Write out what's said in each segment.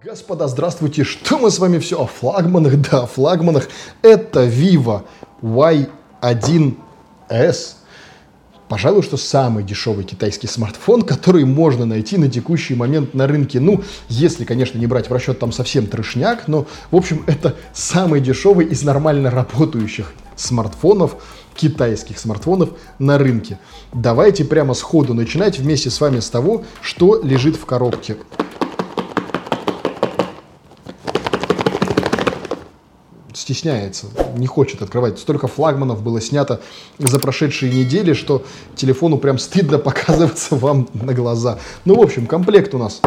Господа, здравствуйте! Что мы с вами все о флагманах? Да, о флагманах. Это Vivo Y1S. Пожалуй, что самый дешевый китайский смартфон, который можно найти на текущий момент на рынке. Ну, если, конечно, не брать в расчет там совсем трешняк, но, в общем, это самый дешевый из нормально работающих смартфонов, китайских смартфонов на рынке. Давайте прямо сходу начинать вместе с вами с того, что лежит в коробке. Стесняется, не хочет открывать. Столько флагманов было снято за прошедшие недели, что телефону прям стыдно показываться вам на глаза. Ну, в общем, комплект у нас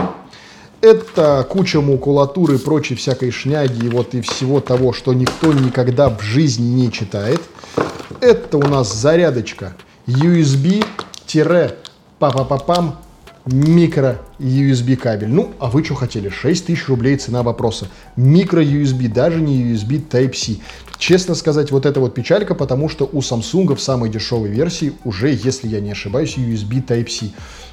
это куча макулатуры, прочей всякой шняги, вот и всего того, что никто никогда в жизни не читает. Это у нас зарядочка USB-папа-папам микро USB кабель. Ну, а вы что хотели? 6 тысяч рублей цена вопроса. Микро USB, даже не USB Type-C. Честно сказать, вот это вот печалька, потому что у Samsung в самой дешевой версии уже, если я не ошибаюсь, USB Type-C.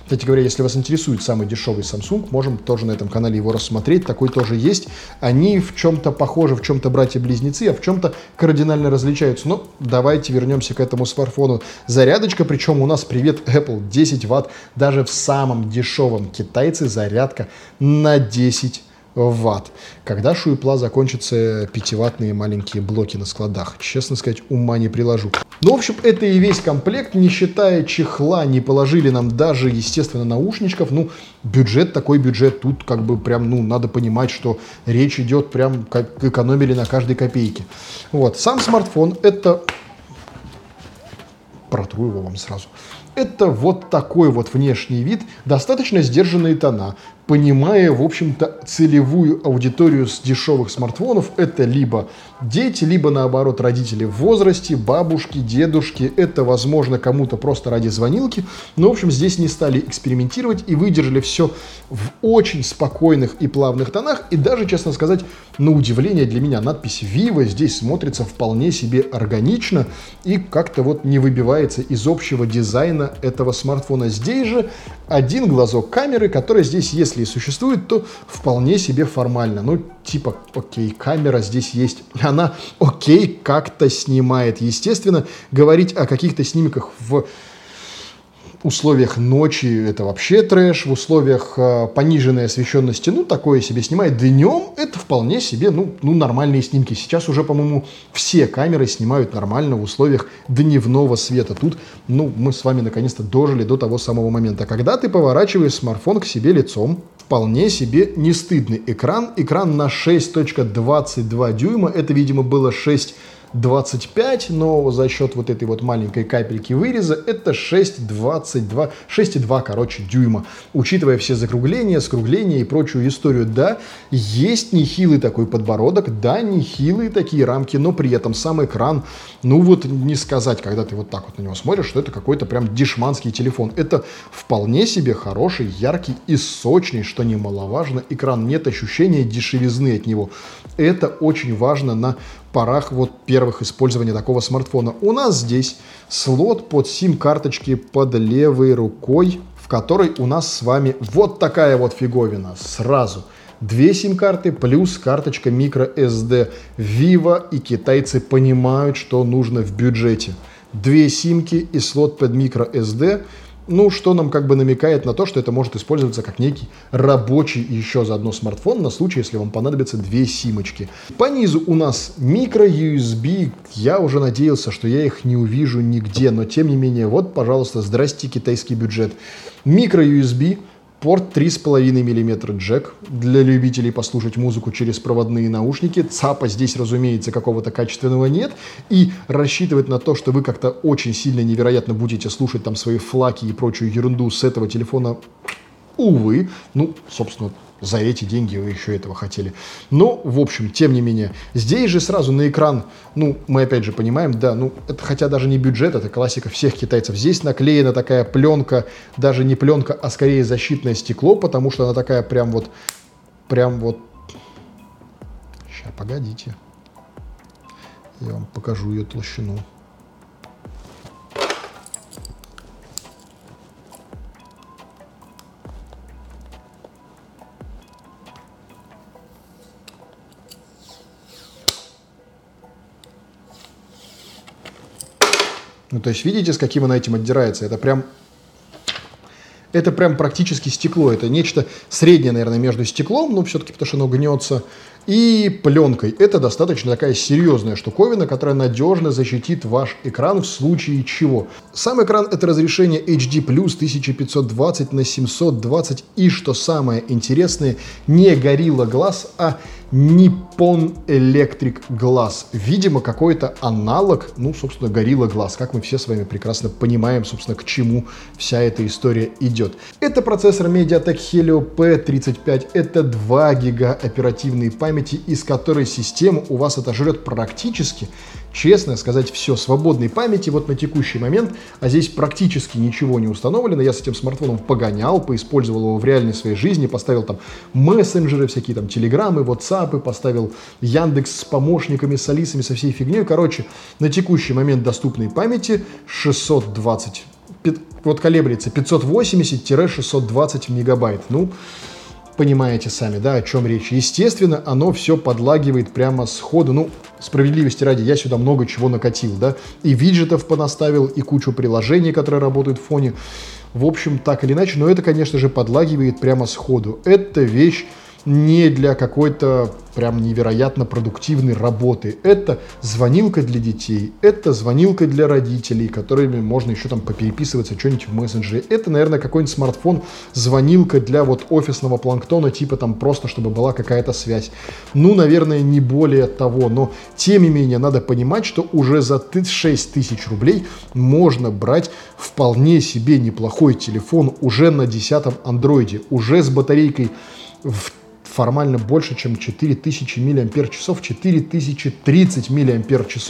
Кстати говоря, если вас интересует самый дешевый Samsung, можем тоже на этом канале его рассмотреть. Такой тоже есть. Они в чем-то похожи, в чем-то братья-близнецы, а в чем-то кардинально различаются. Но давайте вернемся к этому смартфону. Зарядочка, причем у нас, привет, Apple, 10 ватт. Даже в самом дешевом китайце зарядка на 10 ватт. Когда Шуипла закончатся пятиваттные маленькие блоки на складах? Честно сказать, ума не приложу. Ну, в общем, это и весь комплект, не считая чехла, не положили нам даже, естественно, наушничков. Ну, бюджет такой бюджет, тут как бы прям, ну, надо понимать, что речь идет прям как экономили на каждой копейке. Вот, сам смартфон это... Протру его вам сразу. Это вот такой вот внешний вид, достаточно сдержанные тона, понимая, в общем-то, целевую аудиторию с дешевых смартфонов, это либо дети, либо, наоборот, родители в возрасте, бабушки, дедушки, это, возможно, кому-то просто ради звонилки, но, в общем, здесь не стали экспериментировать и выдержали все в очень спокойных и плавных тонах, и даже, честно сказать, на удивление для меня надпись Vivo здесь смотрится вполне себе органично и как-то вот не выбивается из общего дизайна этого смартфона. Здесь же один глазок камеры, который здесь, если если и существует, то вполне себе формально. Ну, типа, окей, камера здесь есть, она, окей, как-то снимает. Естественно, говорить о каких-то снимках в условиях ночи это вообще трэш, в условиях э, пониженной освещенности, ну, такое себе снимает. Днем это вполне себе, ну, ну, нормальные снимки. Сейчас уже, по-моему, все камеры снимают нормально в условиях дневного света. Тут, ну, мы с вами наконец-то дожили до того самого момента. Когда ты поворачиваешь смартфон к себе лицом, вполне себе не стыдный экран. Экран на 6.22 дюйма. Это, видимо, было 6 25, но за счет вот этой вот маленькой капельки выреза это 6,22, 6,2, короче, дюйма. Учитывая все закругления, скругления и прочую историю, да, есть нехилый такой подбородок, да, нехилые такие рамки, но при этом сам экран, ну вот не сказать, когда ты вот так вот на него смотришь, что это какой-то прям дешманский телефон. Это вполне себе хороший, яркий и сочный, что немаловажно, экран. Нет ощущения дешевизны от него. Это очень важно на порах вот первых использования такого смартфона. У нас здесь слот под сим-карточки под левой рукой, в которой у нас с вами вот такая вот фиговина сразу. Две сим-карты плюс карточка microSD. Vivo и китайцы понимают, что нужно в бюджете. Две симки и слот под microSD ну, что нам как бы намекает на то, что это может использоваться как некий рабочий еще заодно смартфон на случай, если вам понадобятся две симочки. По низу у нас микро-USB. Я уже надеялся, что я их не увижу нигде, но тем не менее, вот, пожалуйста, здрасте, китайский бюджет. Микро-USB Порт 3,5 мм джек для любителей послушать музыку через проводные наушники. ЦАПа здесь, разумеется, какого-то качественного нет. И рассчитывать на то, что вы как-то очень сильно невероятно будете слушать там свои флаки и прочую ерунду с этого телефона, увы. Ну, собственно, за эти деньги вы еще этого хотели. Но, в общем, тем не менее, здесь же сразу на экран, ну, мы опять же понимаем, да, ну, это хотя даже не бюджет, это классика всех китайцев. Здесь наклеена такая пленка, даже не пленка, а скорее защитное стекло, потому что она такая прям вот, прям вот... Сейчас, погодите. Я вам покажу ее толщину. Ну, то есть, видите, с каким она этим отдирается? Это прям это прям практически стекло. Это нечто среднее, наверное, между стеклом, но все-таки потому что оно гнется, и пленкой. Это достаточно такая серьезная штуковина, которая надежно защитит ваш экран в случае чего. Сам экран это разрешение HD+, 1520 на 720 и, что самое интересное, не Gorilla Glass, а Nippon Electric Glass. Видимо, какой-то аналог, ну, собственно, Gorilla Glass, как мы все с вами прекрасно понимаем, собственно, к чему вся эта история идет. Это процессор MediaTek Helio P35, это 2 гига оперативной памяти, из которой система у вас это жрет практически честно сказать, все, свободной памяти вот на текущий момент, а здесь практически ничего не установлено. Я с этим смартфоном погонял, поиспользовал его в реальной своей жизни, поставил там мессенджеры, всякие там телеграммы, ватсапы, поставил Яндекс с помощниками, с Алисами, со всей фигней. Короче, на текущий момент доступной памяти 620 вот колеблется 580-620 мегабайт. Ну, понимаете сами, да, о чем речь. Естественно, оно все подлагивает прямо сходу. Ну, справедливости ради, я сюда много чего накатил, да, и виджетов понаставил, и кучу приложений, которые работают в фоне. В общем, так или иначе, но это, конечно же, подлагивает прямо сходу. Это вещь не для какой-то прям невероятно продуктивной работы. Это звонилка для детей, это звонилка для родителей, которыми можно еще там попереписываться что-нибудь в мессенджере. Это, наверное, какой-нибудь смартфон, звонилка для вот офисного планктона, типа там просто, чтобы была какая-то связь. Ну, наверное, не более того, но тем не менее надо понимать, что уже за 6 тысяч рублей можно брать вполне себе неплохой телефон уже на 10 андроиде, уже с батарейкой в формально больше, чем 4000 мАч, 4030 мАч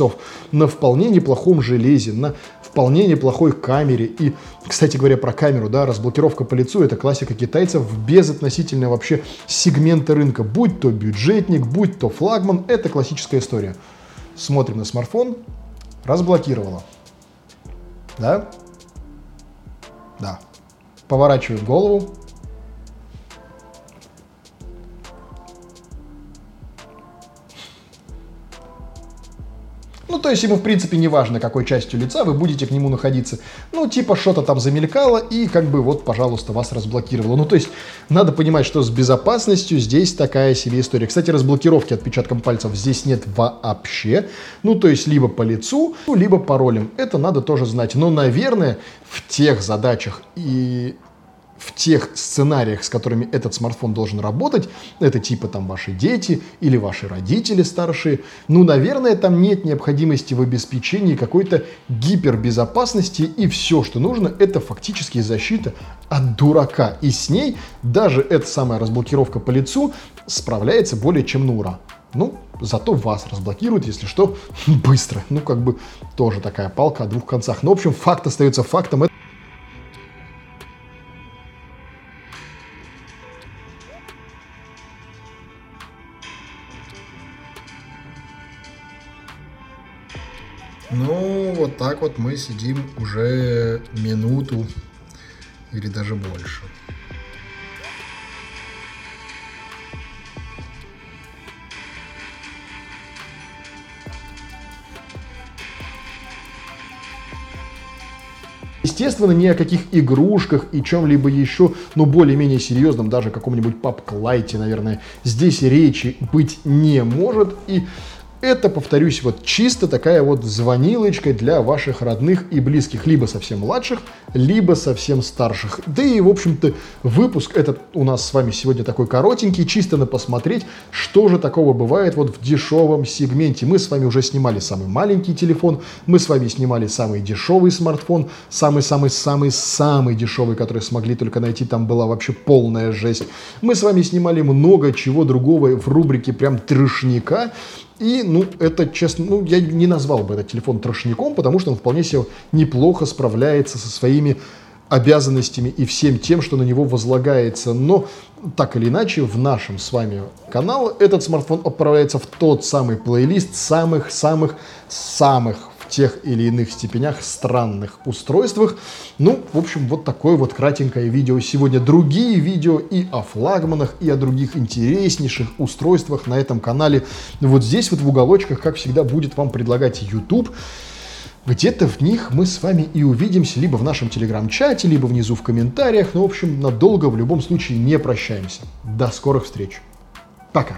на вполне неплохом железе, на вполне неплохой камере. И, кстати говоря, про камеру, да, разблокировка по лицу – это классика китайцев без относительно вообще сегмента рынка. Будь то бюджетник, будь то флагман, это классическая история. Смотрим на смартфон, разблокировала. Да? Да. Поворачиваем голову, Ну, то есть ему, в принципе, не важно, какой частью лица вы будете к нему находиться. Ну, типа, что-то там замелькало, и как бы вот, пожалуйста, вас разблокировало. Ну, то есть надо понимать, что с безопасностью здесь такая себе история. Кстати, разблокировки отпечатком пальцев здесь нет вообще. Ну, то есть либо по лицу, либо паролем. Это надо тоже знать. Но, наверное, в тех задачах и в тех сценариях, с которыми этот смартфон должен работать, это типа там ваши дети или ваши родители старшие, ну, наверное, там нет необходимости в обеспечении какой-то гипербезопасности, и все, что нужно, это фактически защита от дурака. И с ней даже эта самая разблокировка по лицу справляется более чем на ура. Ну, зато вас разблокируют, если что, быстро. Ну, как бы тоже такая палка о двух концах. Но, в общем, факт остается фактом. Так вот мы сидим уже минуту или даже больше. Естественно, ни о каких игрушках и чем-либо еще, но более-менее серьезном, даже каком-нибудь папклайте, наверное, здесь речи быть не может. И это, повторюсь, вот чисто такая вот звонилочка для ваших родных и близких, либо совсем младших, либо совсем старших. Да и, в общем-то, выпуск этот у нас с вами сегодня такой коротенький, чисто на посмотреть, что же такого бывает вот в дешевом сегменте. Мы с вами уже снимали самый маленький телефон, мы с вами снимали самый дешевый смартфон, самый-самый-самый-самый дешевый, который смогли только найти, там была вообще полная жесть. Мы с вами снимали много чего другого в рубрике прям трешника, и, ну, это, честно, ну, я не назвал бы этот телефон трошником, потому что он вполне себе неплохо справляется со своими обязанностями и всем тем, что на него возлагается. Но так или иначе, в нашем с вами канал этот смартфон отправляется в тот самый плейлист самых-самых-самых тех или иных степенях странных устройствах. Ну, в общем, вот такое вот кратенькое видео сегодня. Другие видео и о флагманах, и о других интереснейших устройствах на этом канале. Вот здесь вот в уголочках, как всегда, будет вам предлагать YouTube. Где-то в них мы с вами и увидимся либо в нашем телеграм-чате, либо внизу в комментариях. Ну, в общем, надолго в любом случае не прощаемся. До скорых встреч. Пока.